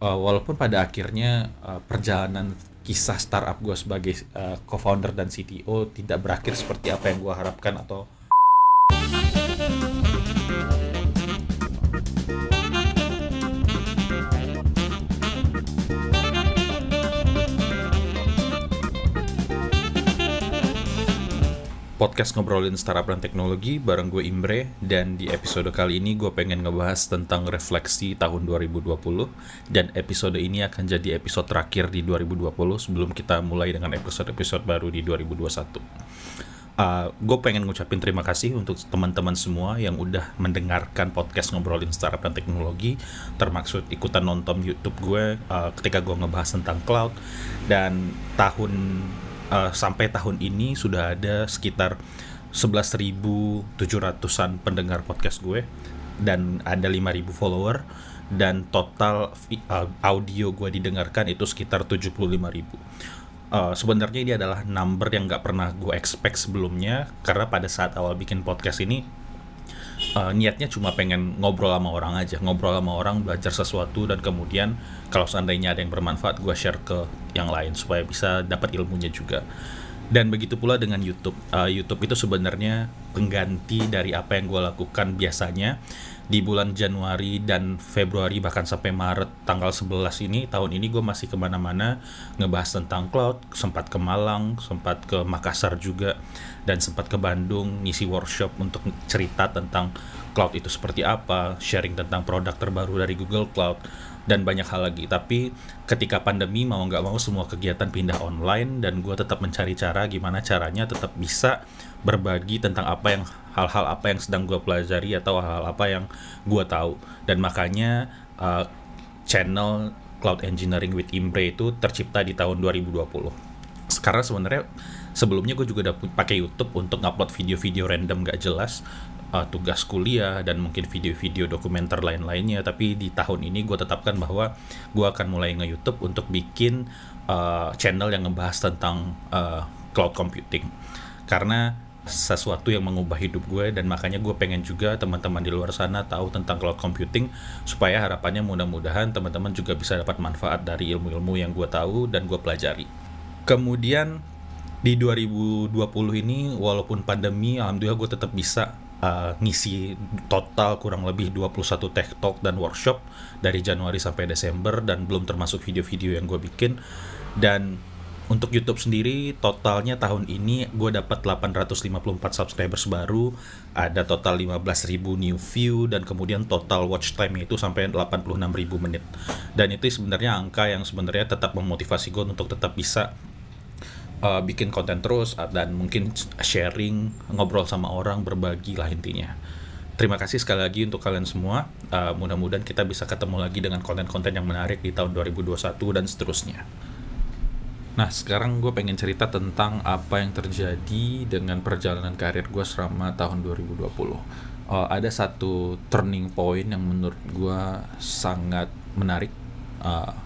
uh, walaupun pada akhirnya uh, perjalanan kisah startup gue sebagai uh, co-founder dan CTO tidak berakhir seperti apa yang gue harapkan atau podcast ngobrolin startup dan teknologi bareng gue Imbre dan di episode kali ini gue pengen ngebahas tentang refleksi tahun 2020 dan episode ini akan jadi episode terakhir di 2020 sebelum kita mulai dengan episode-episode baru di 2021. Uh, gue pengen ngucapin terima kasih untuk teman-teman semua yang udah mendengarkan podcast ngobrolin startup dan teknologi termaksud ikutan nonton YouTube gue uh, ketika gue ngebahas tentang cloud. Dan tahun uh, sampai tahun ini sudah ada sekitar 11.700an pendengar podcast gue dan ada 5.000 follower dan total uh, audio gue didengarkan itu sekitar 75.000. Uh, sebenarnya ini adalah number yang nggak pernah gue expect sebelumnya karena pada saat awal bikin podcast ini uh, niatnya cuma pengen ngobrol sama orang aja ngobrol sama orang belajar sesuatu dan kemudian kalau seandainya ada yang bermanfaat gue share ke yang lain supaya bisa dapat ilmunya juga dan begitu pula dengan YouTube. Uh, YouTube itu sebenarnya pengganti dari apa yang gue lakukan biasanya di bulan Januari dan Februari bahkan sampai Maret tanggal 11 ini tahun ini gue masih ke mana-mana ngebahas tentang cloud sempat ke Malang sempat ke Makassar juga dan sempat ke Bandung ngisi workshop untuk cerita tentang cloud itu seperti apa sharing tentang produk terbaru dari Google Cloud dan banyak hal lagi. Tapi ketika pandemi mau nggak mau semua kegiatan pindah online dan gue tetap mencari cara gimana caranya tetap bisa berbagi tentang apa yang hal-hal apa yang sedang gue pelajari atau hal-hal apa yang gue tahu. Dan makanya uh, channel Cloud Engineering with Imbre itu tercipta di tahun 2020. Sekarang sebenarnya sebelumnya gue juga udah pakai YouTube untuk ngupload video-video random gak jelas uh, tugas kuliah dan mungkin video-video dokumenter lain-lainnya tapi di tahun ini gue tetapkan bahwa gue akan mulai nge YouTube untuk bikin uh, channel yang ngebahas tentang uh, cloud computing karena sesuatu yang mengubah hidup gue dan makanya gue pengen juga teman-teman di luar sana tahu tentang cloud computing supaya harapannya mudah-mudahan teman-teman juga bisa dapat manfaat dari ilmu-ilmu yang gue tahu dan gue pelajari. Kemudian di 2020 ini walaupun pandemi alhamdulillah gue tetap bisa uh, ngisi total kurang lebih 21 tech talk dan workshop dari Januari sampai Desember dan belum termasuk video-video yang gue bikin dan untuk YouTube sendiri totalnya tahun ini gue dapat 854 subscribers baru, ada total 15.000 new view dan kemudian total watch time itu sampai 86.000 menit. Dan itu sebenarnya angka yang sebenarnya tetap memotivasi gue untuk tetap bisa uh, bikin konten terus dan mungkin sharing ngobrol sama orang berbagi lah intinya terima kasih sekali lagi untuk kalian semua uh, mudah-mudahan kita bisa ketemu lagi dengan konten-konten yang menarik di tahun 2021 dan seterusnya Nah, sekarang gue pengen cerita tentang apa yang terjadi dengan perjalanan karir gue selama tahun 2020. Uh, ada satu turning point yang menurut gue sangat menarik. Uh,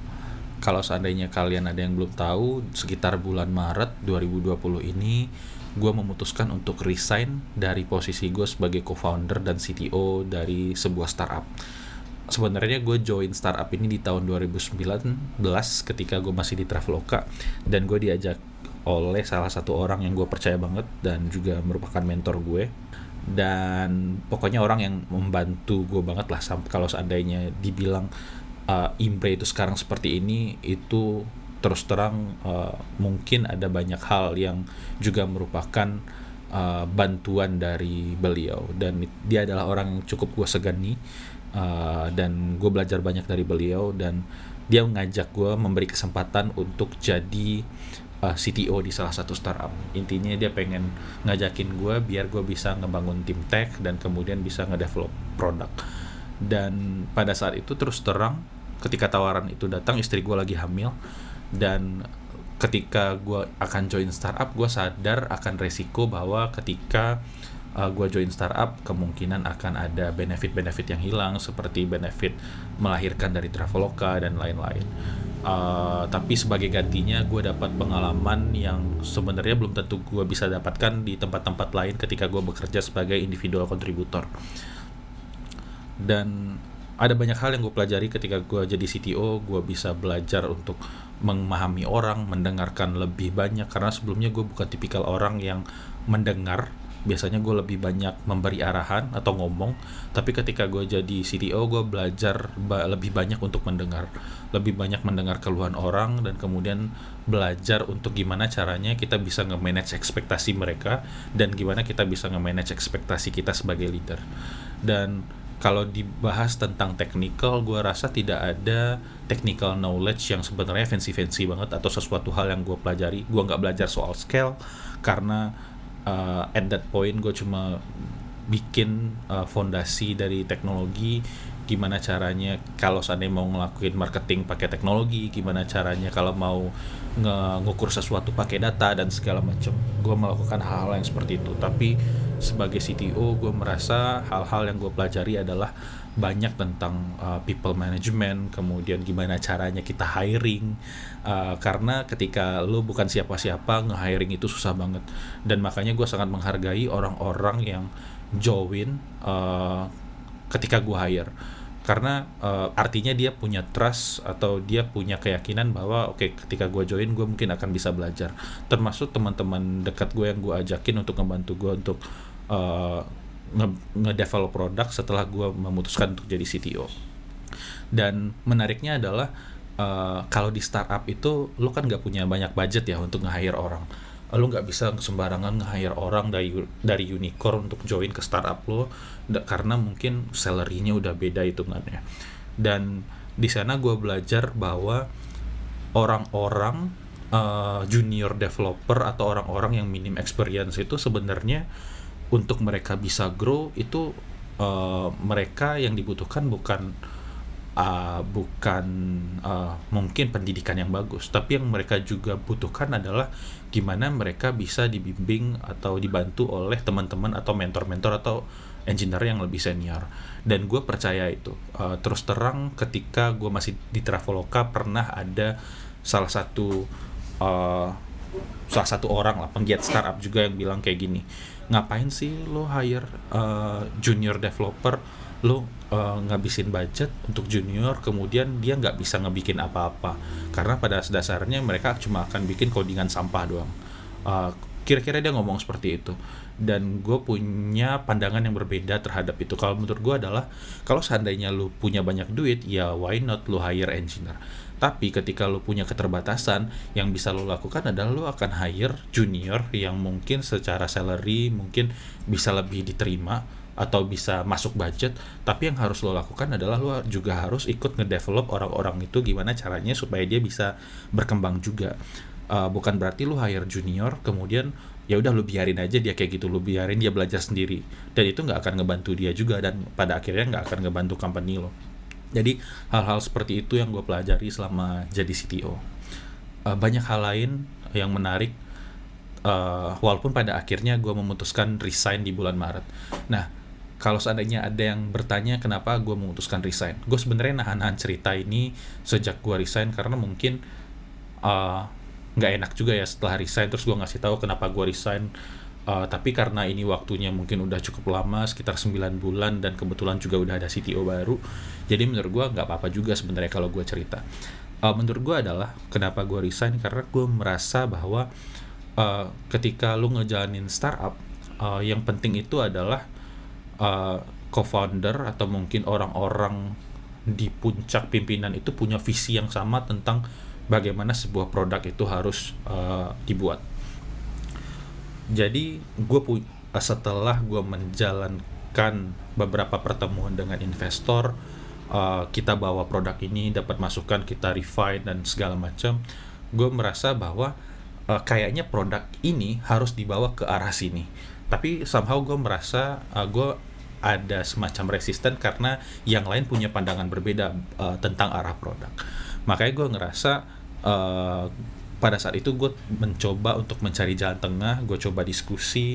kalau seandainya kalian ada yang belum tahu, sekitar bulan Maret 2020 ini gue memutuskan untuk resign dari posisi gue sebagai co-founder dan CTO dari sebuah startup. Sebenarnya gue join startup ini di tahun 2019 ketika gue masih di Traveloka dan gue diajak oleh salah satu orang yang gue percaya banget dan juga merupakan mentor gue dan pokoknya orang yang membantu gue banget lah kalau seandainya dibilang uh, Imbre itu sekarang seperti ini itu terus terang uh, mungkin ada banyak hal yang juga merupakan uh, bantuan dari beliau. Dan dia adalah orang yang cukup gue segani uh, dan gue belajar banyak dari beliau. Dan dia mengajak gue memberi kesempatan untuk jadi uh, CTO di salah satu startup. Intinya dia pengen ngajakin gue biar gue bisa ngebangun tim tech dan kemudian bisa ngedevelop produk. Dan pada saat itu terus terang ketika tawaran itu datang istri gue lagi hamil dan ketika gue akan join startup gue sadar akan resiko bahwa ketika uh, gue join startup kemungkinan akan ada benefit-benefit yang hilang seperti benefit melahirkan dari Traveloka dan lain-lain. Uh, tapi sebagai gantinya gue dapat pengalaman yang sebenarnya belum tentu gue bisa dapatkan di tempat-tempat lain ketika gue bekerja sebagai individual kontributor. Dan ada banyak hal yang gue pelajari ketika gue jadi CTO gue bisa belajar untuk memahami orang mendengarkan lebih banyak. Karena sebelumnya gue bukan tipikal orang yang mendengar. Biasanya gue lebih banyak memberi arahan atau ngomong. Tapi ketika gue jadi CTO gue belajar ba lebih banyak untuk mendengar. Lebih banyak mendengar keluhan orang dan kemudian belajar untuk gimana caranya kita bisa nge-manage ekspektasi mereka dan gimana kita bisa nge-manage ekspektasi kita sebagai leader. Dan kalau dibahas tentang technical gue rasa tidak ada technical knowledge yang sebenarnya fancy-fancy banget atau sesuatu hal yang gue pelajari. Gue nggak belajar soal scale karena uh, at that point gue cuma bikin uh, fondasi dari teknologi gimana caranya kalau seandainya mau ngelakuin marketing pakai teknologi gimana caranya kalau mau ngukur sesuatu pakai data dan segala macam. Gue melakukan hal-hal yang seperti itu. Tapi sebagai CTO gue merasa hal-hal yang gue pelajari adalah banyak tentang uh, people management, kemudian gimana caranya kita hiring, uh, karena ketika lo bukan siapa-siapa nge-hiring itu susah banget, dan makanya gue sangat menghargai orang-orang yang join uh, ketika gue hire, karena uh, artinya dia punya trust atau dia punya keyakinan bahwa oke okay, ketika gue join gue mungkin akan bisa belajar, termasuk teman-teman dekat gue yang gue ajakin untuk membantu gue untuk uh, nge-develop produk setelah gue memutuskan untuk jadi CTO. Dan menariknya adalah uh, kalau di startup itu lo kan nggak punya banyak budget ya untuk nge-hire orang. Lo nggak bisa sembarangan nge-hire orang dari dari unicorn untuk join ke startup lo karena mungkin salary-nya udah beda hitungannya. Dan di sana gue belajar bahwa orang-orang uh, junior developer atau orang-orang yang minim experience itu sebenarnya untuk mereka bisa grow itu uh, mereka yang dibutuhkan bukan uh, bukan uh, mungkin pendidikan yang bagus, tapi yang mereka juga butuhkan adalah gimana mereka bisa dibimbing atau dibantu oleh teman-teman atau mentor-mentor atau engineer yang lebih senior. Dan gue percaya itu. Uh, terus terang ketika gue masih di Traveloka pernah ada salah satu uh, salah satu orang lah penggiat startup juga yang bilang kayak gini ngapain sih lo hire uh, junior developer lo uh, ngabisin budget untuk junior kemudian dia nggak bisa ngebikin apa-apa. Karena pada dasarnya mereka cuma akan bikin codingan sampah doang. Uh, kira-kira dia ngomong seperti itu. Dan gue punya pandangan yang berbeda terhadap itu. Kalau menurut gue adalah kalau seandainya lo punya banyak duit ya why not lo hire engineer? Tapi ketika lo punya keterbatasan, yang bisa lo lakukan adalah lo akan hire junior yang mungkin secara salary mungkin bisa lebih diterima atau bisa masuk budget tapi yang harus lo lakukan adalah lo juga harus ikut ngedevelop orang-orang itu gimana caranya supaya dia bisa berkembang juga uh, bukan berarti lo hire junior kemudian ya udah lo biarin aja dia kayak gitu lo biarin dia belajar sendiri dan itu nggak akan ngebantu dia juga dan pada akhirnya nggak akan ngebantu company lo jadi hal-hal seperti itu yang gue pelajari selama jadi CTO. Uh, eh, banyak hal lain yang menarik, uh, walaupun pada akhirnya gue memutuskan resign di bulan Maret. Nah, kalau seandainya ada yang bertanya kenapa gue memutuskan resign, gue sebenarnya nahan-nahan cerita ini sejak gue resign karena mungkin uh, nggak enak juga ya setelah resign. Terus gue ngasih tahu kenapa gue resign Uh, tapi karena ini waktunya mungkin udah cukup lama sekitar 9 bulan dan kebetulan juga udah ada CTO baru jadi menurut gue nggak apa-apa juga sebenarnya kalau gue cerita. Uh, menurut gue adalah kenapa gue resign karena gue merasa bahwa uh, ketika lu ngejalanin startup uh, yang penting itu adalah uh, co-founder atau mungkin orang-orang di puncak pimpinan itu punya visi yang sama tentang bagaimana sebuah produk itu harus uh, dibuat. Jadi gue pu setelah gue menjalankan beberapa pertemuan dengan investor uh, kita bawa produk ini dapat masukan kita refine dan segala macam gue merasa bahwa uh, kayaknya produk ini harus dibawa ke arah sini tapi somehow gue merasa uh, gue ada semacam resisten karena yang lain punya pandangan berbeda uh, tentang arah produk. Makanya gue ngerasa uh, pada saat itu gue mencoba untuk mencari jalan tengah gue coba diskusi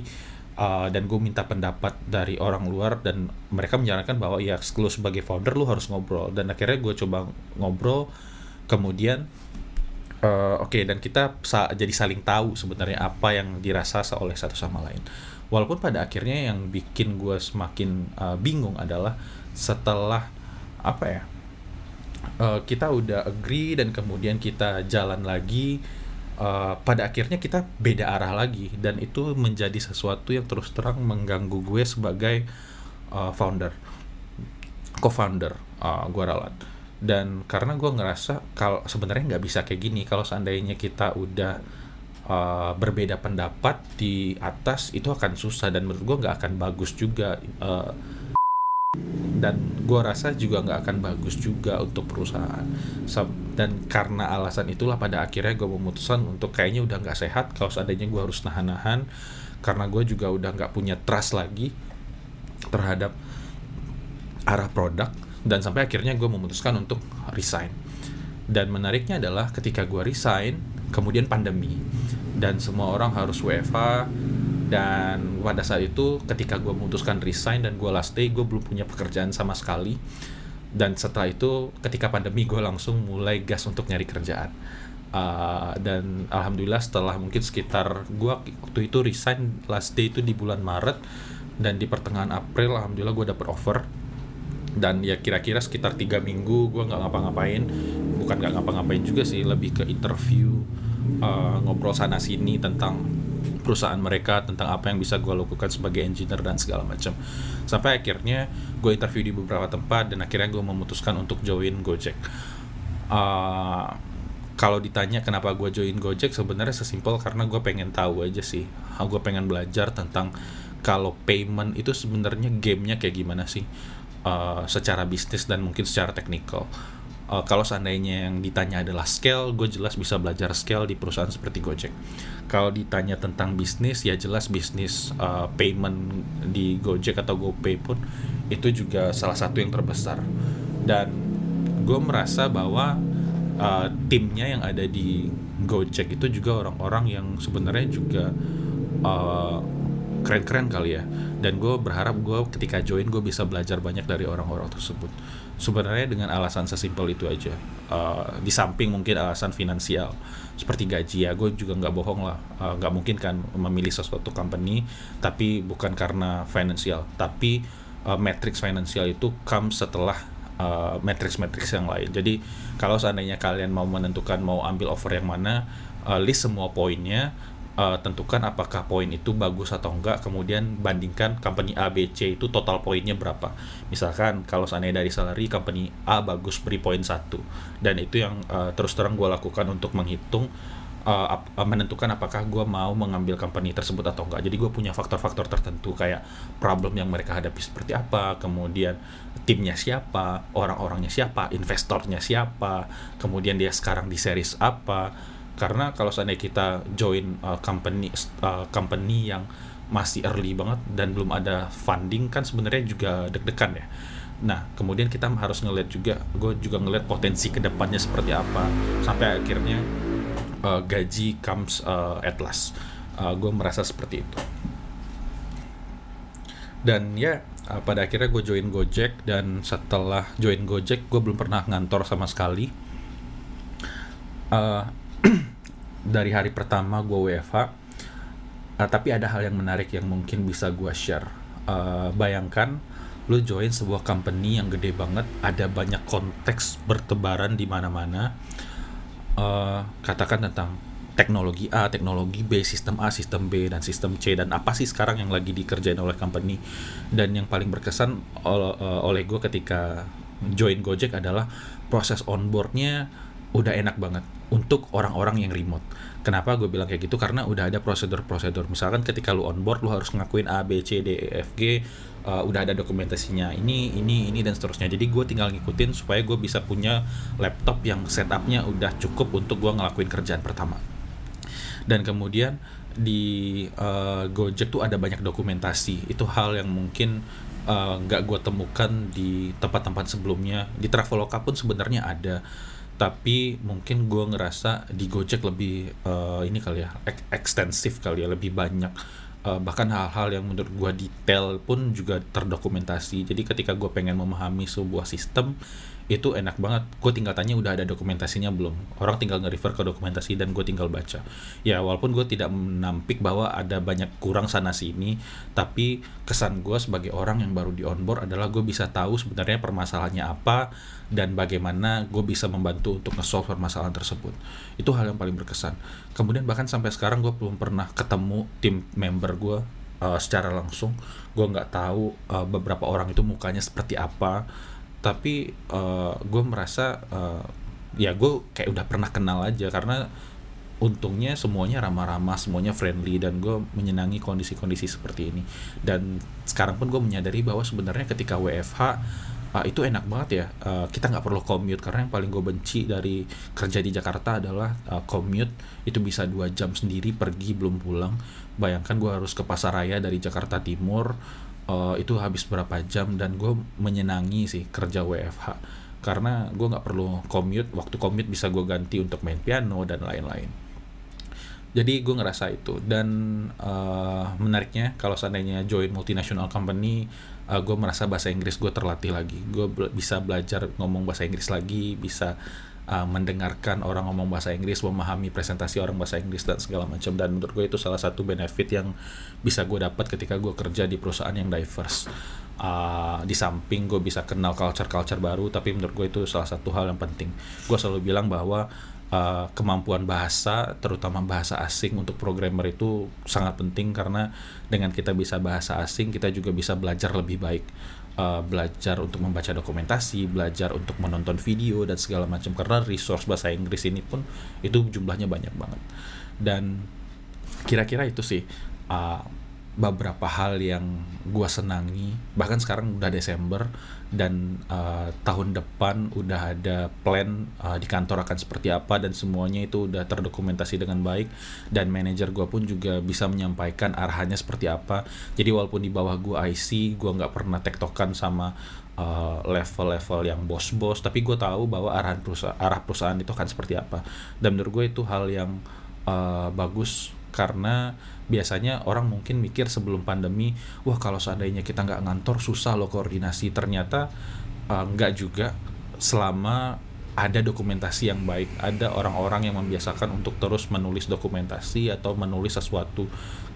uh, dan gue minta pendapat dari orang luar dan mereka menyarankan bahwa ya lu sebagai founder lu harus ngobrol. Dan akhirnya gue coba ngobrol kemudian uh, oke okay, dan kita sa jadi saling tahu sebenarnya apa yang dirasa oleh satu sama lain walaupun pada akhirnya yang bikin gue semakin uh, bingung adalah setelah apa ya uh, kita udah agree dan kemudian kita jalan lagi uh, pada akhirnya kita beda arah lagi. Dan itu menjadi sesuatu yang terus terang mengganggu gue sebagai uh, founder co-founder uh, gue ralat. Dan karena gue ngerasa kalau sebenarnya nggak bisa kayak gini. Kalau seandainya kita udah uh, berbeda pendapat di atas itu akan susah dan menurut gue nggak akan bagus juga uh, dan gue rasa juga nggak akan bagus juga untuk perusahaan. Dan karena alasan itulah pada akhirnya gue memutuskan untuk kayaknya udah nggak sehat kalau seandainya gue harus nahan-nahan karena gue juga udah nggak punya trust lagi terhadap arah produk dan sampai akhirnya gue memutuskan untuk resign. Dan menariknya adalah ketika gue resign kemudian pandemi. Dan semua orang harus WFH dan pada saat itu ketika gue memutuskan resign dan gue last day gue belum punya pekerjaan sama sekali. Dan setelah itu ketika pandemi gue langsung mulai gas untuk nyari kerjaan. Uh, dan alhamdulillah setelah mungkin sekitar gue waktu itu resign last day itu di bulan Maret. Dan di pertengahan April alhamdulillah gue dapet offer dan ya kira-kira sekitar tiga minggu gue nggak ngapa-ngapain. Bukan nggak ngapa-ngapain juga sih lebih ke interview uh, ngobrol sana sini tentang perusahaan mereka tentang apa yang bisa gue lakukan sebagai engineer dan segala macam. Sampai akhirnya gue interview di beberapa tempat dan akhirnya gue memutuskan untuk join Gojek. Uh, kalau ditanya kenapa gue join Gojek sebenarnya sesimpel karena gue pengen tahu aja sih. Gue pengen belajar tentang kalau payment itu sebenarnya gamenya kayak gimana sih uh, secara bisnis dan mungkin secara teknikal. Uh, kalau seandainya yang ditanya adalah scale, gue jelas bisa belajar scale di perusahaan seperti Gojek. Kalau ditanya tentang bisnis, ya jelas bisnis uh, payment di Gojek atau GoPay pun itu juga salah satu yang terbesar. Dan gue merasa bahwa uh, timnya yang ada di Gojek itu juga orang-orang yang sebenarnya juga uh, keren-keren kali ya. Dan gue berharap gue ketika join gue bisa belajar banyak dari orang-orang tersebut. Sebenarnya dengan alasan sesimpel itu aja. Uh, di samping mungkin alasan finansial seperti gaji ya gue juga nggak bohong lah. Uh, nggak uh, mungkin kan memilih sesuatu company tapi bukan karena finansial tapi uh, matrix finansial itu come setelah uh, matrix-matrix yang lain. Jadi kalau seandainya kalian mau menentukan mau ambil offer yang mana uh, list semua poinnya uh, tentukan apakah poin itu bagus atau enggak kemudian bandingkan company A B C itu total poinnya berapa misalkan kalau seandainya dari salary company A bagus beri poin satu dan itu yang uh, terus terang gue lakukan untuk menghitung uh, menentukan apakah gue mau mengambil company tersebut atau enggak. Jadi gue punya faktor-faktor tertentu kayak problem yang mereka hadapi seperti apa, kemudian timnya siapa, orang-orangnya siapa, investornya siapa, kemudian dia sekarang di series apa, karena kalau seandainya kita join uh, company uh, company yang masih early banget dan belum ada funding kan sebenarnya juga deg-degan ya. Nah, kemudian kita harus ngeliat juga, gue juga ngeliat potensi ke depannya seperti apa, sampai akhirnya uh, gaji comes uh, at last. Uh, gue merasa seperti itu. Dan ya, uh, pada akhirnya gue join Gojek dan setelah join Gojek, gue belum pernah ngantor sama sekali. Uh, dari hari pertama gue WFH uh, tapi ada hal yang menarik yang mungkin bisa gue share. Uh, bayangkan lu join sebuah company yang gede banget ada banyak konteks bertebaran di mana-mana. Uh, katakan tentang teknologi A, teknologi B, sistem A, sistem B, dan sistem C dan apa sih sekarang yang lagi dikerjain oleh company. Dan yang paling berkesan ol, oleh gue ketika join Gojek adalah proses onboardnya udah enak banget untuk orang-orang yang remote. Kenapa gue bilang kayak gitu? Karena udah ada prosedur-prosedur. Misalkan ketika lu on board, lu harus ngakuin A, B, C, D, E, F, G. Uh, udah ada dokumentasinya ini, ini, ini dan seterusnya. Jadi gue tinggal ngikutin supaya gue bisa punya laptop yang setupnya udah cukup untuk gue ngelakuin kerjaan pertama. Dan kemudian di uh, Gojek tuh ada banyak dokumentasi. Itu hal yang mungkin eh, nggak uh, gue temukan di tempat-tempat sebelumnya. Di Traveloka pun sebenarnya ada tapi mungkin gue ngerasa di Gojek lebih uh, ini kali ya ek ekstensif kali ya lebih banyak. Uh, bahkan hal-hal yang menurut gue detail pun juga terdokumentasi. Jadi ketika gue pengen memahami sebuah sistem itu enak banget. Gue tinggal tanya udah ada dokumentasinya belum? Orang tinggal nge-refer ke dokumentasi dan gue tinggal baca. Ya walaupun gue tidak menampik bahwa ada banyak kurang sana sini tapi kesan gue sebagai orang yang baru di onboard adalah gue bisa tahu sebenarnya permasalahannya apa dan bagaimana gue bisa membantu untuk nge-solve permasalahan tersebut. Itu hal yang paling berkesan. Kemudian bahkan sampai sekarang gue belum pernah ketemu tim member gue uh, secara langsung. Gue nggak tahu uh, beberapa orang itu mukanya seperti apa tapi uh, gue merasa uh, ya gue kayak udah pernah kenal aja karena untungnya semuanya ramah-ramah semuanya friendly dan gue menyenangi kondisi-kondisi seperti ini. Dan sekarang pun gue menyadari bahwa sebenarnya ketika WFH uh, itu enak banget ya. Uh, kita nggak perlu commute karena yang paling gue benci dari kerja di Jakarta adalah uh, commute. Itu bisa dua jam sendiri pergi belum pulang. Bayangkan gue harus ke pasar raya dari Jakarta Timur uh, itu habis berapa jam dan gue menyenangi sih kerja WFH karena gue nggak perlu commute waktu commute bisa gue ganti untuk main piano dan lain-lain. Jadi gue ngerasa itu. Dan uh, menariknya kalau seandainya join multinational company uh, gue merasa bahasa Inggris gue terlatih lagi. Gue bisa belajar ngomong bahasa Inggris lagi bisa uh, mendengarkan orang ngomong bahasa Inggris, memahami presentasi orang bahasa Inggris dan segala macam. Dan menurut gue itu salah satu benefit yang bisa gue dapat ketika gue kerja di perusahaan yang diverse. Uh, di samping gue bisa kenal culture-culture baru, tapi menurut gue itu salah satu hal yang penting. Gue selalu bilang bahwa uh, kemampuan bahasa, terutama bahasa asing untuk programmer itu sangat penting karena dengan kita bisa bahasa asing, kita juga bisa belajar lebih baik uh, belajar untuk membaca dokumentasi, belajar untuk menonton video dan segala macam karena resource bahasa Inggris ini pun itu jumlahnya banyak banget. Dan kira-kira itu sih uh, beberapa hal yang gue senangi bahkan sekarang udah Desember dan uh, tahun depan udah ada plan uh, di kantor akan seperti apa dan semuanya itu udah terdokumentasi dengan baik. Dan manajer gue pun juga bisa menyampaikan arahannya seperti apa. Jadi walaupun di bawah gue IC gue nggak pernah tektokan sama uh, level-level yang bos-bos tapi gue tahu bahwa arahan perusahaan arah perusahaan itu akan seperti apa. Dan menurut gue itu hal yang uh, bagus karena biasanya orang mungkin mikir sebelum pandemi wah kalau seandainya kita nggak ngantor susah loh koordinasi. Ternyata uh, nggak juga selama ada dokumentasi yang baik. Ada orang-orang yang membiasakan untuk terus menulis dokumentasi atau menulis sesuatu.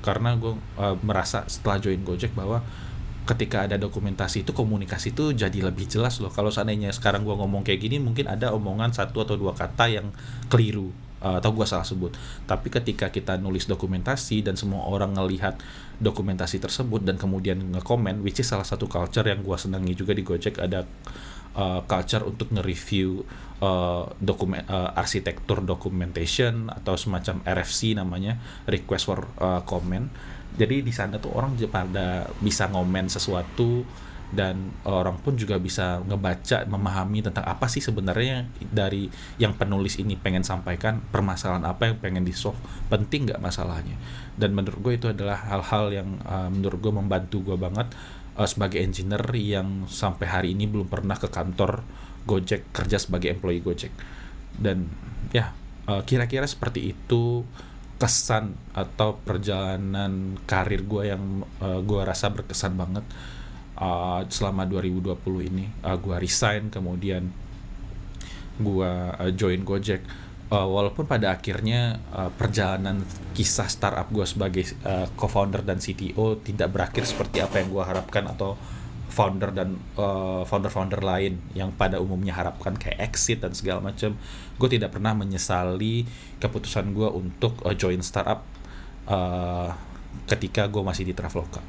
Karena gue uh, merasa setelah join Gojek bahwa ketika ada dokumentasi itu komunikasi itu jadi lebih jelas loh. Kalau seandainya sekarang gue ngomong kayak gini mungkin ada omongan satu atau dua kata yang keliru atau gue salah sebut. Tapi ketika kita nulis dokumentasi dan semua orang ngelihat dokumentasi tersebut dan kemudian ngekomen which is salah satu culture yang gue senangi juga di Gojek ada uh, culture untuk nge-review uh, dokumen uh, arsitektur documentation atau semacam RFC namanya request for uh, comment. Jadi di sana tuh orang pada bisa ngomen sesuatu dan orang pun juga bisa ngebaca memahami tentang apa sih sebenarnya dari yang penulis ini pengen sampaikan permasalahan apa yang pengen di solve penting nggak masalahnya? Dan menurut gue itu adalah hal-hal yang uh, menurut gue membantu gue banget uh, sebagai engineer yang sampai hari ini belum pernah ke kantor Gojek kerja sebagai employee Gojek. Dan ya uh, kira-kira seperti itu kesan atau perjalanan karir gue yang uh, gue rasa berkesan banget uh, selama 2020 ini uh, gue resign kemudian gue uh, join Gojek. Uh, walaupun pada akhirnya uh, perjalanan kisah startup gue sebagai uh, co-founder dan CTO tidak berakhir seperti apa yang gue harapkan atau founder dan uh, founder-founder lain yang pada umumnya harapkan kayak exit dan segala macam gue tidak pernah menyesali keputusan gue untuk uh, join startup uh, ketika gue masih di Traveloka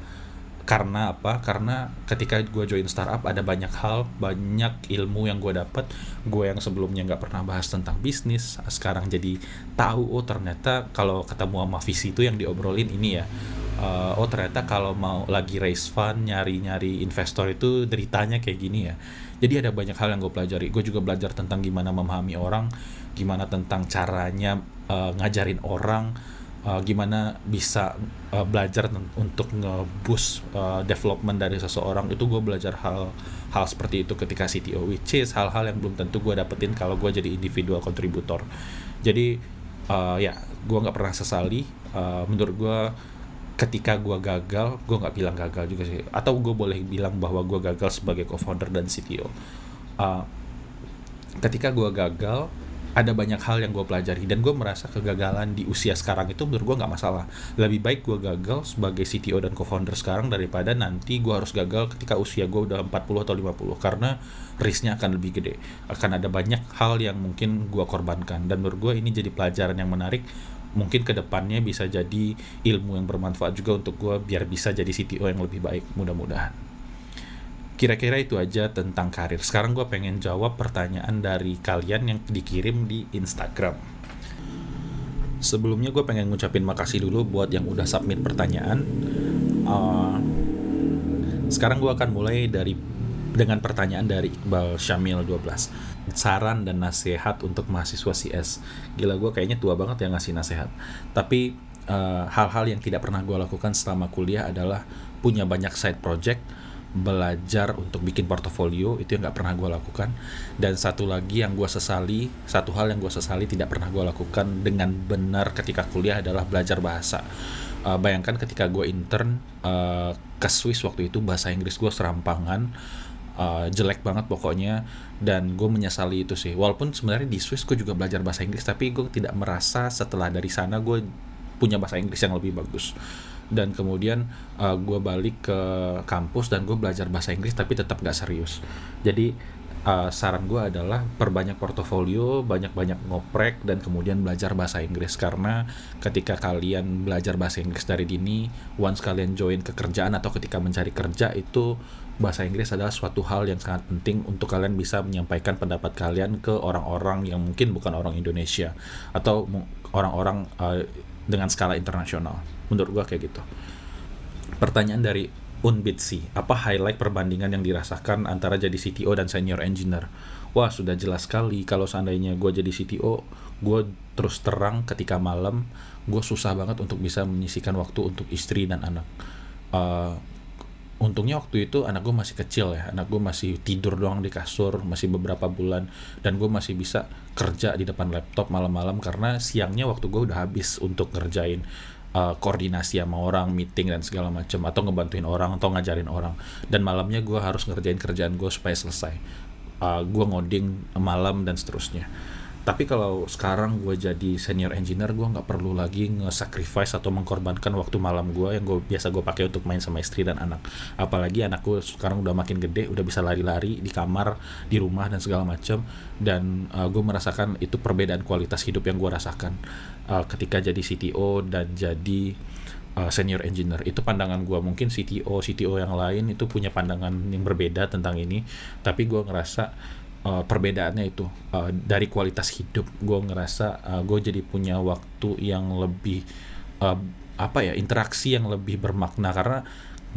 karena apa? Karena ketika gue join startup ada banyak hal banyak ilmu yang gue dapat gue yang sebelumnya nggak pernah bahas tentang bisnis sekarang jadi tahu oh ternyata kalau ketemu sama visi itu yang diobrolin ini ya. Uh, oh ternyata kalau mau lagi raise fund nyari nyari investor itu deritanya kayak gini ya. Jadi ada banyak hal yang gue pelajari. Gue juga belajar tentang gimana memahami orang gimana tentang caranya uh, ngajarin orang uh, gimana bisa uh, belajar untuk nge-boost uh, development dari seseorang itu gue belajar hal hal seperti itu ketika CTO which is hal-hal yang belum tentu gue dapetin kalau gue jadi individual kontributor jadi uh, ya gue nggak pernah sesali. Uh, menurut gue ketika gue gagal gue nggak bilang gagal juga sih. Atau gue boleh bilang bahwa gue gagal sebagai co-founder dan CTO uh, ketika gue gagal ada banyak hal yang gue pelajari dan gue merasa kegagalan di usia sekarang itu menurut gue nggak masalah. Lebih baik gue gagal sebagai CTO dan co-founder sekarang daripada nanti gue harus gagal ketika usia gue udah 40 atau 50 karena risknya akan lebih gede. Akan ada banyak hal yang mungkin gue korbankan dan menurut gue ini jadi pelajaran yang menarik. Mungkin ke depannya bisa jadi ilmu yang bermanfaat juga untuk gue biar bisa jadi CTO yang lebih baik mudah-mudahan kira-kira itu aja tentang karir. Sekarang gue pengen jawab pertanyaan dari kalian yang dikirim di Instagram. Sebelumnya gue pengen ngucapin makasih dulu buat yang udah submit pertanyaan. Uh, sekarang gue akan mulai dari dengan pertanyaan dari Iqbal Syamil 12 saran dan nasihat untuk mahasiswa CS gila gue kayaknya tua banget yang ngasih nasihat tapi eh, hal-hal uh, yang tidak pernah gue lakukan selama kuliah adalah punya banyak side project belajar untuk bikin portofolio itu yang nggak pernah gue lakukan. Dan satu lagi yang gue sesali satu hal yang gue sesali tidak pernah gue lakukan dengan benar ketika kuliah adalah belajar bahasa. Uh, bayangkan ketika gue intern uh, ke Swiss waktu itu bahasa Inggris gue serampangan uh, jelek banget pokoknya dan gue menyesali itu sih. Walaupun sebenarnya di Swiss gue juga belajar bahasa Inggris tapi gue tidak merasa setelah dari sana gue punya bahasa Inggris yang lebih bagus dan kemudian uh, gue balik ke kampus dan gue belajar bahasa Inggris tapi tetap gak serius. Jadi uh, saran gue adalah perbanyak portofolio banyak-banyak ngoprek dan kemudian belajar bahasa Inggris. Karena ketika kalian belajar bahasa Inggris dari dini once kalian join ke kerjaan atau ketika mencari kerja itu bahasa Inggris adalah suatu hal yang sangat penting untuk kalian bisa menyampaikan pendapat kalian ke orang-orang yang mungkin bukan orang Indonesia. Atau orang-orang uh, dengan skala internasional. Menurut gua kayak gitu. Pertanyaan dari Unbitsi apa highlight perbandingan yang dirasakan antara jadi CTO dan senior engineer? Wah sudah jelas sekali. Kalau seandainya gue jadi CTO gue terus terang ketika malam gue susah banget untuk bisa menyisikan waktu untuk istri dan anak. Uh, untungnya waktu itu anak gue masih kecil ya anak gue masih tidur doang di kasur masih beberapa bulan dan gue masih bisa kerja di depan laptop malam-malam karena siangnya waktu gue udah habis untuk ngerjain uh, koordinasi sama orang, meeting dan segala macam atau ngebantuin orang atau ngajarin orang. Dan malamnya gue harus ngerjain kerjaan gue supaya selesai. Uh, gue ngoding malam dan seterusnya tapi kalau sekarang gue jadi senior engineer gue nggak perlu lagi nge-sacrifice atau mengkorbankan waktu malam gue yang gue biasa gue pakai untuk main sama istri dan anak. Apalagi anak gue sekarang udah makin gede udah bisa lari-lari di kamar di rumah dan segala macam dan uh, gue merasakan itu perbedaan kualitas hidup yang gue rasakan. Uh, ketika jadi CTO dan jadi uh, senior engineer. Itu pandangan gue mungkin CTO CTO yang lain itu punya pandangan yang berbeda tentang ini. Tapi gue ngerasa uh, perbedaannya itu uh, dari kualitas hidup. Gue ngerasa uh, gue jadi punya waktu yang lebih uh, apa ya interaksi yang lebih bermakna. Karena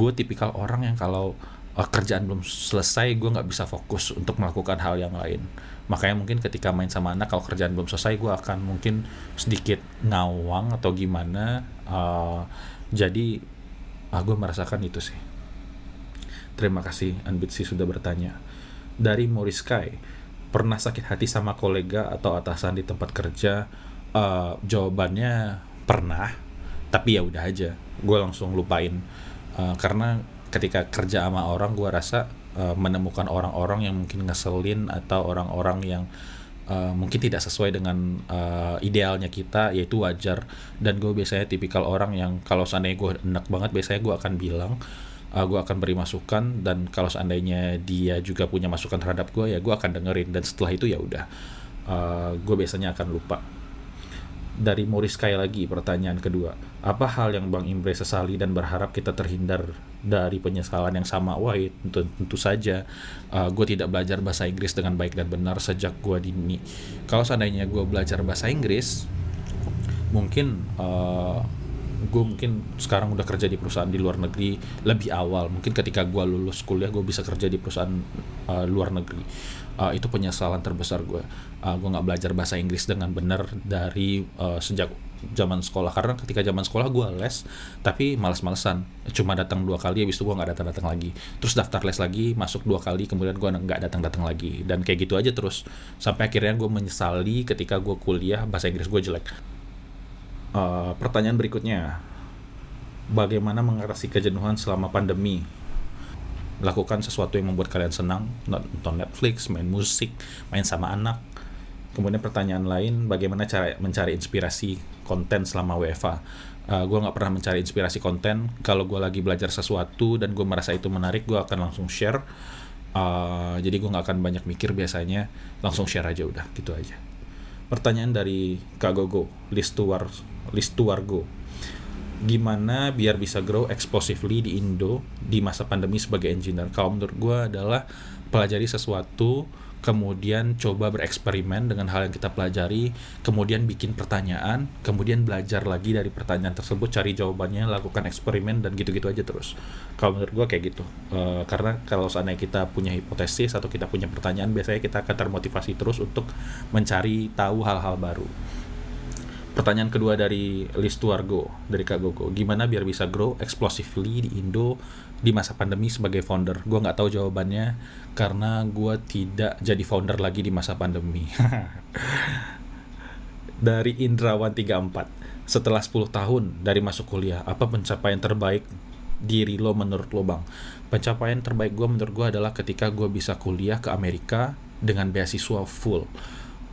gue tipikal orang yang kalau uh, kerjaan belum selesai gue nggak bisa fokus untuk melakukan hal yang lain. Makanya mungkin ketika main sama anak kalau kerjaan belum selesai gue akan mungkin sedikit ngawang atau gimana. Uh, jadi uh, gue merasakan itu sih. Terima kasih Anbitsi sudah bertanya dari Moriskai pernah sakit hati sama kolega atau atasan di tempat kerja? Uh, jawabannya pernah tapi ya udah aja. Gue langsung lupain. Uh, karena ketika kerja sama orang gue rasa uh, menemukan orang-orang yang mungkin ngeselin atau orang-orang yang uh, mungkin tidak sesuai dengan uh, idealnya kita yaitu wajar. Dan gue biasanya tipikal orang yang kalau seandainya gue enak banget biasanya gue akan bilang gue akan beri masukan dan kalau seandainya dia juga punya masukan terhadap gue ya gue akan dengerin. Dan setelah itu ya udah. Uh, gue biasanya akan lupa. Dari Morris sekali lagi pertanyaan kedua. Apa hal yang Bang Imre sesali dan berharap kita terhindar dari penyesalan yang sama? Wah tentu, tentu saja. Uh, gue tidak belajar bahasa Inggris dengan baik dan benar sejak gue dini. Kalau seandainya gue belajar bahasa Inggris mungkin uh, gue mungkin sekarang udah kerja di perusahaan di luar negeri lebih awal. Mungkin ketika gue lulus kuliah gue bisa kerja di perusahaan uh, luar negeri. Uh, itu penyesalan terbesar gue uh, gue nggak belajar bahasa Inggris dengan benar dari uh, sejak zaman sekolah. Karena ketika zaman sekolah gue les tapi males-malesan. Cuma datang dua kali habis itu gue nggak datang-datang lagi. Terus daftar les lagi masuk dua kali kemudian gue nggak datang-datang lagi. Dan kayak gitu aja terus. Sampai akhirnya gue menyesali ketika gue kuliah bahasa Inggris gue jelek Uh, pertanyaan berikutnya, bagaimana mengatasi kejenuhan selama pandemi? lakukan sesuatu yang membuat kalian senang nonton Netflix main musik main sama anak. Kemudian pertanyaan lain bagaimana cara mencari inspirasi konten selama WFA uh, gue nggak pernah mencari inspirasi konten. Kalau gue lagi belajar sesuatu dan gue merasa itu menarik gue akan langsung share. Uh, jadi gue nggak akan banyak mikir biasanya. Langsung share aja udah gitu aja. Pertanyaan dari Kak Gogo Listuar Listuargo gimana biar bisa grow explosively di Indo di masa pandemi sebagai engineer. Kalau menurut gue adalah pelajari sesuatu, kemudian coba bereksperimen dengan hal yang kita pelajari, kemudian bikin pertanyaan, kemudian belajar lagi dari pertanyaan tersebut, cari jawabannya, lakukan eksperimen dan gitu-gitu aja terus. Kalau menurut gue kayak gitu, uh, karena kalau seandainya kita punya hipotesis atau kita punya pertanyaan, biasanya kita akan termotivasi terus untuk mencari tahu hal-hal baru pertanyaan kedua dari Listuargo dari Kak Gogo gimana biar bisa grow explosively di Indo di masa pandemi sebagai founder? Gue nggak tahu jawabannya karena gue tidak jadi founder lagi di masa pandemi. Dari Indrawan 34 setelah 10 tahun dari masuk kuliah apa pencapaian terbaik diri lo menurut lo bang? Pencapaian terbaik gue menurut gue adalah ketika gue bisa kuliah ke Amerika dengan beasiswa full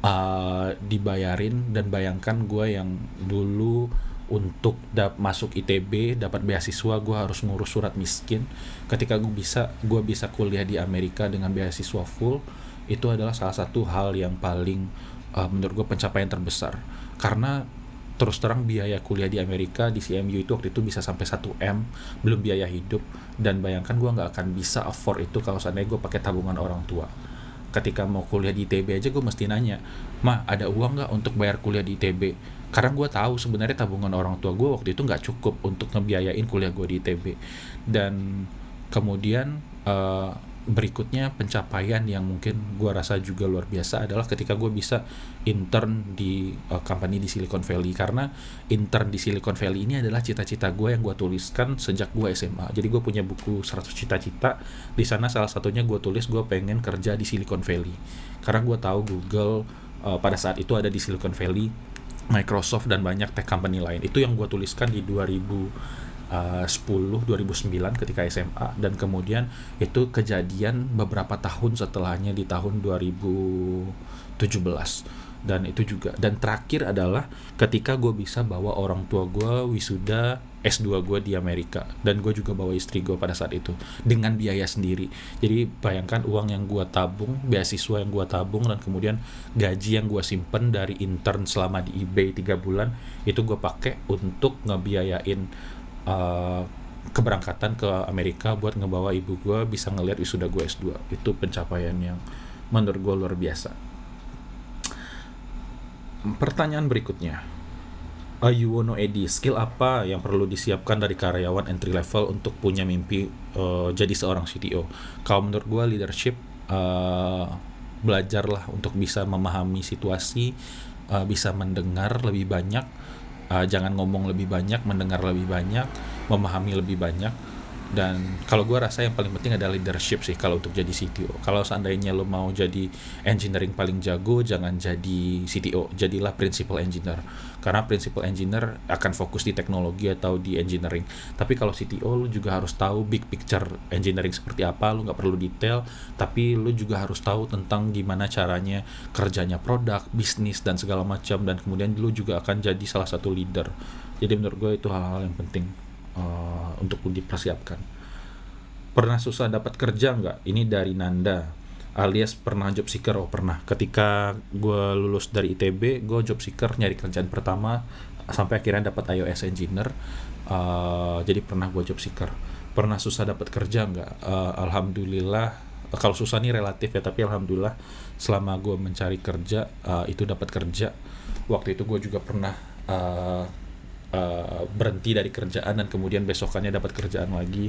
uh, dibayarin dan bayangkan gue yang dulu untuk dap masuk ITB dapat beasiswa gue harus ngurus surat miskin. Ketika gue bisa gue bisa kuliah di Amerika dengan beasiswa full itu adalah salah satu hal yang paling uh, menurut gue pencapaian terbesar. Karena terus terang biaya kuliah di Amerika di CMU itu waktu itu bisa sampai 1 m belum biaya hidup. Dan bayangkan gue nggak akan bisa afford itu kalau seandainya gue pakai tabungan orang tua ketika mau kuliah di ITB aja gue mesti nanya mah ada uang nggak untuk bayar kuliah di ITB karena gue tahu sebenarnya tabungan orang tua gue waktu itu nggak cukup untuk ngebiayain kuliah gue di ITB dan kemudian uh, berikutnya pencapaian yang mungkin gue rasa juga luar biasa adalah ketika gue bisa intern di uh, company di Silicon Valley. Karena intern di Silicon Valley ini adalah cita-cita gue yang gue tuliskan sejak gue SMA jadi gue punya buku 100 cita-cita. Di sana salah satunya gue tulis gue pengen kerja di Silicon Valley. Karena gue tahu Google uh, pada saat itu ada di Silicon Valley Microsoft dan banyak tech company lain. Itu yang gue tuliskan di 2000 uh, 10 2009 ketika SMA dan kemudian itu kejadian beberapa tahun setelahnya di tahun 2017 dan itu juga dan terakhir adalah ketika gue bisa bawa orang tua gue wisuda S2 gue di Amerika. Dan gue juga bawa istri gue pada saat itu. Dengan biaya sendiri. Jadi bayangkan uang yang gue tabung beasiswa yang gue tabung dan kemudian gaji yang gue simpen dari intern selama di eBay tiga bulan itu gue pakai untuk ngebiayain uh, keberangkatan ke Amerika buat ngebawa ibu gue bisa ngelihat wisuda gue S2 itu pencapaian yang menurut gue luar biasa. Pertanyaan berikutnya. Ayuwono Edi skill apa yang perlu disiapkan dari karyawan entry level untuk punya mimpi uh, jadi seorang CTO kalau menurut gue leadership uh, belajarlah untuk bisa memahami situasi uh, bisa mendengar lebih banyak uh, jangan ngomong lebih banyak mendengar lebih banyak memahami lebih banyak dan kalau gue rasa yang paling penting adalah leadership sih kalau untuk jadi CTO kalau seandainya lo mau jadi engineering paling jago jangan jadi CTO jadilah principal engineer. Karena principal engineer akan fokus di teknologi atau di engineering. Tapi kalau CTO lo juga harus tahu big picture engineering seperti apa. Lo nggak perlu detail tapi lo juga harus tahu tentang gimana caranya kerjanya produk bisnis dan segala macam. Dan kemudian lo juga akan jadi salah satu leader. Jadi menurut gue itu hal-hal yang penting uh, untuk dipersiapkan. Pernah susah dapat kerja nggak? Ini dari Nanda alias pernah job seeker. Oh pernah. Ketika gue lulus dari ITB gue job seeker nyari kerjaan pertama sampai akhirnya dapat iOS engineer. Uh, jadi pernah gue job seeker. Pernah susah dapat kerja nggak? Uh, alhamdulillah kalau susah nih relatif ya tapi alhamdulillah selama gue mencari kerja uh, itu dapat kerja. Waktu itu gue juga pernah uh, uh, berhenti dari kerjaan dan kemudian besokannya dapat kerjaan lagi.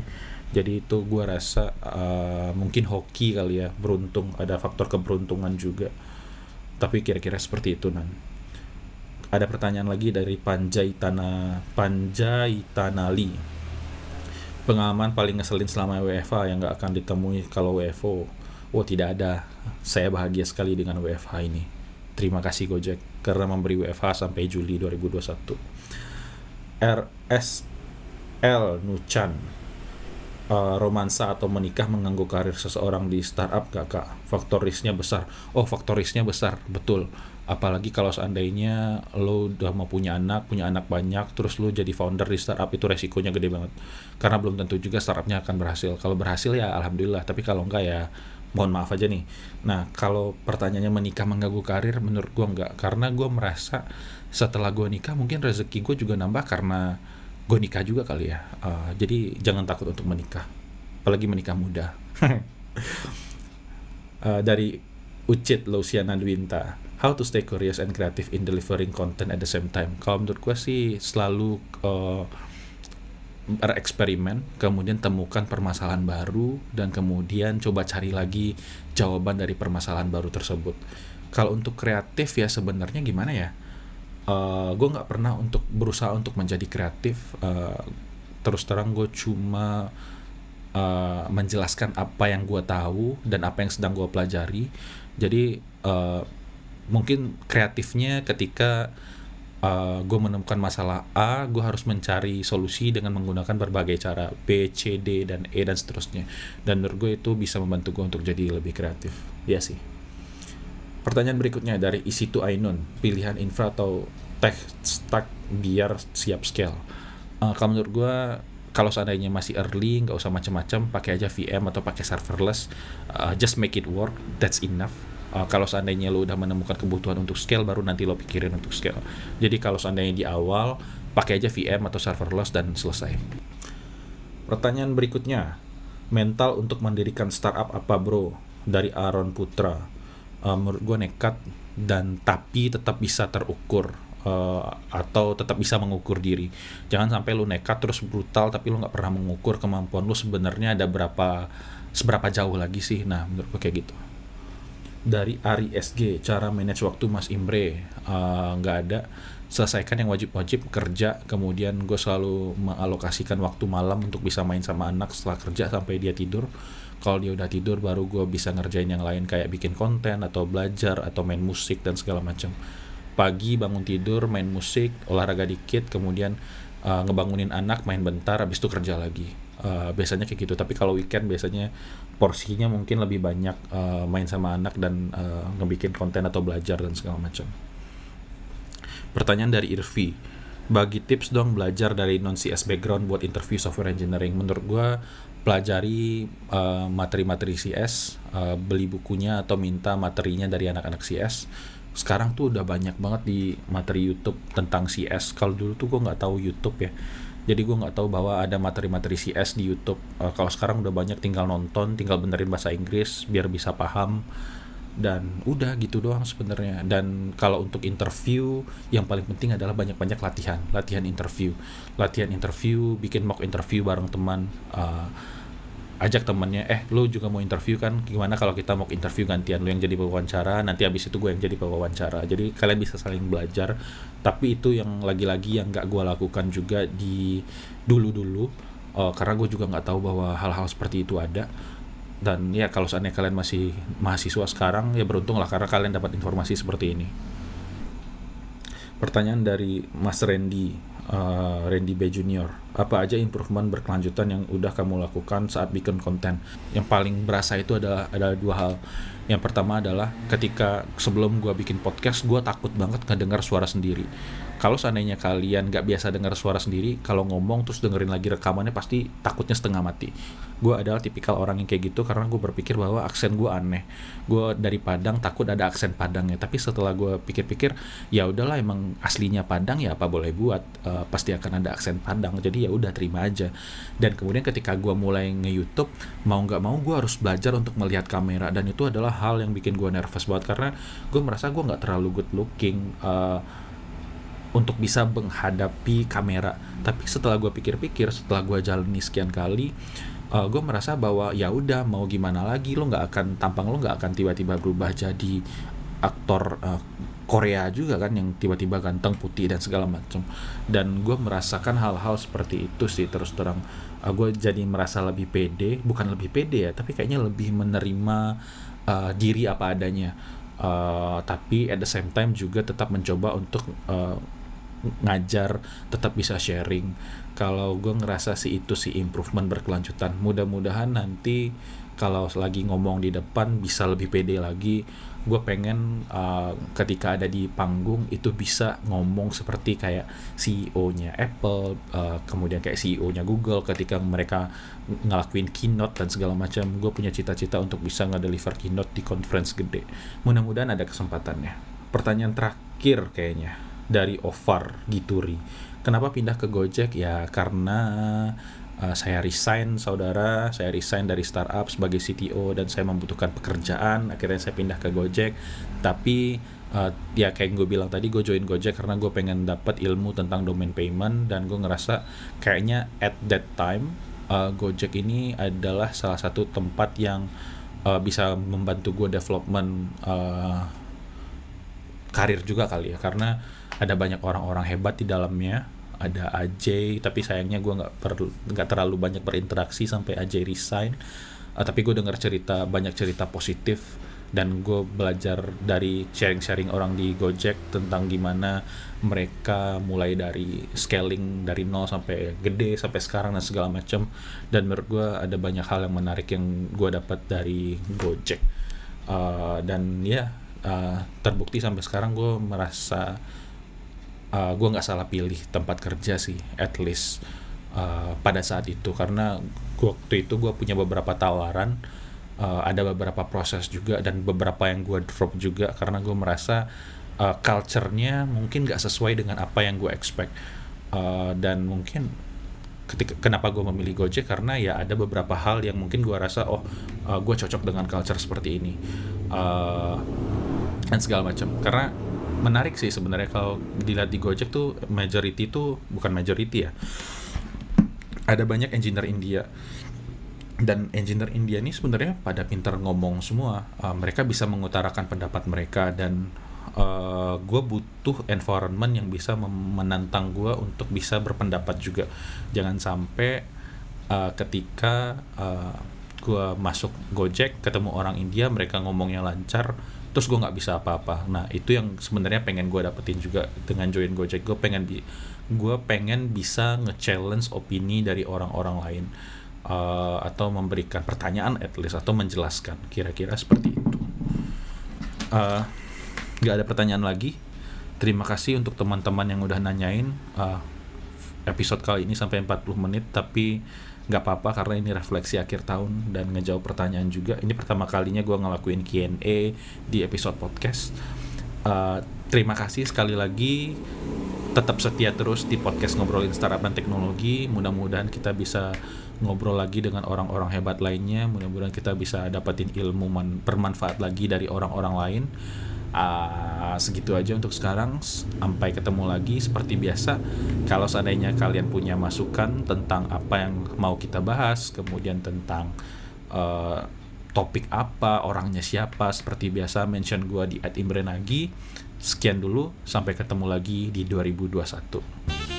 Jadi itu gue rasa uh, mungkin hoki kali ya beruntung ada faktor keberuntungan juga. Tapi kira-kira seperti itu nan. Ada pertanyaan lagi dari Panjai Tanah Panjai Tanali pengalaman paling ngeselin selama WFA yang gak akan ditemui kalau WFO oh tidak ada. Saya bahagia sekali dengan WFH ini. Terima kasih Gojek karena memberi WFH sampai Juli 2021 RSL Nuchan uh, romansa atau menikah mengganggu karir seseorang di startup gak kak? Faktor risknya besar. Oh faktor risknya besar, betul. Apalagi kalau seandainya lo udah mau punya anak, punya anak banyak, terus lo jadi founder di startup itu resikonya gede banget. Karena belum tentu juga startupnya akan berhasil. Kalau berhasil ya alhamdulillah, tapi kalau enggak ya mohon maaf aja nih. Nah kalau pertanyaannya menikah mengganggu karir, menurut gue enggak. Karena gue merasa setelah gue nikah mungkin rezeki gue juga nambah karena gue nikah juga kali ya uh, jadi jangan takut untuk menikah apalagi menikah muda uh, dari Ucit Luciana Dwinta how to stay curious and creative in delivering content at the same time kalau menurut gue sih selalu uh, bereksperimen, kemudian temukan permasalahan baru, dan kemudian coba cari lagi jawaban dari permasalahan baru tersebut. Kalau untuk kreatif ya sebenarnya gimana ya? Uh, eh, gue nggak pernah untuk berusaha untuk menjadi kreatif uh, terus terang gue cuma uh, menjelaskan apa yang gue tahu dan apa yang sedang gue pelajari jadi uh, mungkin kreatifnya ketika uh, gue menemukan masalah A, gue harus mencari solusi dengan menggunakan berbagai cara B, C, D, dan E dan seterusnya. Dan menurut gue itu bisa membantu gue untuk jadi lebih kreatif. Ya sih. Pertanyaan berikutnya dari Isitu Ainun, pilihan infra atau tech stack biar siap scale. Uh, kalau menurut gue kalau seandainya masih early nggak usah macam-macam pakai aja VM atau pakai serverless uh, just make it work that's enough. Uh, kalau seandainya lo udah menemukan kebutuhan untuk scale baru nanti lo pikirin untuk scale. Jadi kalau seandainya di awal pakai aja VM atau serverless dan selesai. Pertanyaan berikutnya. Mental untuk mendirikan startup apa bro? Dari Aaron Putra uh, menurut gue nekat dan tapi tetap bisa terukur uh, atau tetap bisa mengukur diri. Jangan sampai lu nekat terus brutal tapi lu nggak pernah mengukur kemampuan lu sebenarnya ada berapa seberapa jauh lagi sih. Nah menurut gue kayak gitu. Dari Ari SG cara manage waktu Mas Imre eh, nggak uh, ada. Selesaikan yang wajib-wajib kerja kemudian gue selalu mengalokasikan waktu malam untuk bisa main sama anak setelah kerja sampai dia tidur kalau dia udah tidur baru gue bisa ngerjain yang lain kayak bikin konten atau belajar atau main musik dan segala macam pagi bangun tidur main musik olahraga dikit kemudian uh, ngebangunin anak main bentar habis itu kerja lagi. Uh, biasanya kayak gitu. Tapi kalau weekend biasanya porsinya mungkin lebih banyak uh, main sama anak dan uh, ngebikin konten atau belajar dan segala macam pertanyaan dari Irvi. Bagi tips dong belajar dari non CS background buat interview software engineering. Menurut gue pelajari uh, materi-materi CS, uh, beli bukunya atau minta materinya dari anak-anak CS. Sekarang tuh udah banyak banget di materi YouTube tentang CS. Kalau dulu tuh gue nggak tahu YouTube ya, jadi gue nggak tahu bahwa ada materi-materi CS di YouTube. Uh, kalau sekarang udah banyak, tinggal nonton, tinggal benerin bahasa Inggris biar bisa paham dan udah gitu doang sebenarnya dan kalau untuk interview yang paling penting adalah banyak-banyak latihan latihan interview latihan interview bikin mock interview bareng teman uh, ajak temennya eh lu juga mau interview kan? Gimana kalau kita mau interview gantian lu yang jadi wawancara nanti habis itu gue yang jadi wawancara jadi kalian bisa saling belajar. Tapi itu yang lagi-lagi yang gak gue lakukan juga di dulu-dulu uh, karena gue juga nggak tahu bahwa hal-hal seperti itu ada. Dan ya kalau seandainya kalian masih mahasiswa sekarang ya beruntung lah karena kalian dapat informasi seperti ini. Pertanyaan dari Mas Randy uh, Randy B Junior. Apa aja improvement berkelanjutan yang udah kamu lakukan saat bikin konten? Yang paling berasa itu adalah ada dua hal. Yang pertama adalah ketika sebelum gue bikin podcast gue takut banget ngedengar suara sendiri kalau seandainya kalian gak biasa dengar suara sendiri kalau ngomong terus dengerin lagi rekamannya pasti takutnya setengah mati. Gue adalah tipikal orang yang kayak gitu karena gue berpikir bahwa aksen gue aneh. Gue dari Padang takut ada aksen Padangnya. Tapi setelah gue pikir-pikir ya udahlah emang aslinya Padang ya apa boleh buat? Uh, pasti akan ada aksen Padang. Jadi ya udah terima aja. Dan kemudian ketika gue mulai nge YouTube mau nggak mau gue harus belajar untuk melihat kamera. Dan itu adalah hal yang bikin gue nervous banget karena gue merasa gue nggak terlalu good looking. Uh, untuk bisa menghadapi kamera. Tapi setelah gue pikir-pikir setelah gue jalani sekian kali uh, gue merasa bahwa ya udah mau gimana lagi lo nggak akan tampang lo nggak akan tiba-tiba berubah jadi aktor uh, Korea juga kan yang tiba-tiba ganteng putih dan segala macam dan gue merasakan hal-hal seperti itu sih terus terang. Uh, gue jadi merasa lebih pede bukan lebih pede ya tapi kayaknya lebih menerima uh, diri apa adanya. Uh, tapi at the same time juga tetap mencoba untuk uh, ngajar tetap bisa sharing. Kalau gue ngerasa sih itu sih improvement berkelanjutan. Mudah-mudahan nanti kalau lagi ngomong di depan bisa lebih pede lagi. Gue pengen uh, ketika ada di panggung itu bisa ngomong seperti kayak CEO-nya Apple uh, kemudian kayak CEO-nya Google ketika mereka ngelakuin keynote dan segala macam. Gue punya cita-cita untuk bisa ngedeliver keynote di conference gede. Mudah-mudahan ada kesempatannya. Pertanyaan terakhir kayaknya dari Ovar Gituri. Kenapa pindah ke Gojek? Ya karena uh, saya resign saudara. Saya resign dari startup sebagai CTO dan saya membutuhkan pekerjaan. Akhirnya saya pindah ke Gojek. Tapi uh, ya kayak gue bilang tadi gue join Gojek karena gue pengen dapat ilmu tentang domain payment dan gue ngerasa kayaknya at that time uh, Gojek ini adalah salah satu tempat yang uh, bisa membantu gue development uh, karir juga kali ya. Karena ada banyak orang-orang hebat di dalamnya. Ada AJ tapi sayangnya gue nggak nggak terlalu banyak berinteraksi sampai AJ resign. Uh, tapi gue dengar cerita banyak cerita positif. Dan gue belajar dari sharing-sharing orang di Gojek tentang gimana mereka mulai dari scaling dari nol sampai gede sampai sekarang dan segala macam. Dan menurut gue ada banyak hal yang menarik yang gue dapat dari Gojek. Uh, dan ya uh, terbukti sampai sekarang gue merasa uh, gue nggak salah pilih tempat kerja sih at least uh, pada saat itu. Karena waktu itu gue punya beberapa tawaran uh, ada beberapa proses juga dan beberapa yang gue drop juga karena gue merasa uh, culture-nya mungkin nggak sesuai dengan apa yang gue expect. Uh, dan mungkin ketika kenapa gue memilih Gojek? Karena ya ada beberapa hal yang mungkin gue rasa oh uh, gue cocok dengan culture seperti ini. Uh, dan segala macam. Karena menarik sih sebenarnya kalau dilihat di Gojek tuh majority tuh bukan majority ya ada banyak engineer India. Dan engineer India ini sebenarnya pada pintar ngomong semua. Uh, mereka bisa mengutarakan pendapat mereka dan uh, gue butuh environment yang bisa menantang gue untuk bisa berpendapat juga. Jangan sampai uh, ketika uh, gue masuk Gojek ketemu orang India mereka ngomongnya lancar terus gue nggak bisa apa-apa. Nah itu yang sebenarnya pengen gue dapetin juga dengan join Gojek. Gue pengen bi gue pengen bisa nge-challenge opini dari orang-orang lain uh, atau memberikan pertanyaan at least atau menjelaskan. Kira-kira seperti itu. Uh, ada pertanyaan lagi. Terima kasih untuk teman-teman yang udah nanyain uh, episode kali ini sampai 40 menit tapi nggak apa-apa karena ini refleksi akhir tahun dan ngejawab pertanyaan juga. Ini pertama kalinya gue ngelakuin Q&A di episode podcast. Uh, terima kasih sekali lagi. Tetap setia terus di podcast ngobrolin startup dan teknologi. Mudah-mudahan kita bisa ngobrol lagi dengan orang-orang hebat lainnya. Mudah-mudahan kita bisa dapetin ilmu bermanfaat lagi dari orang-orang lain uh, segitu aja untuk sekarang. Sampai ketemu lagi. Seperti biasa kalau seandainya kalian punya masukan tentang apa yang mau kita bahas kemudian tentang uh, topik apa orangnya siapa seperti biasa mention gua di @imrenagi. Sekian dulu. Sampai ketemu lagi di 2021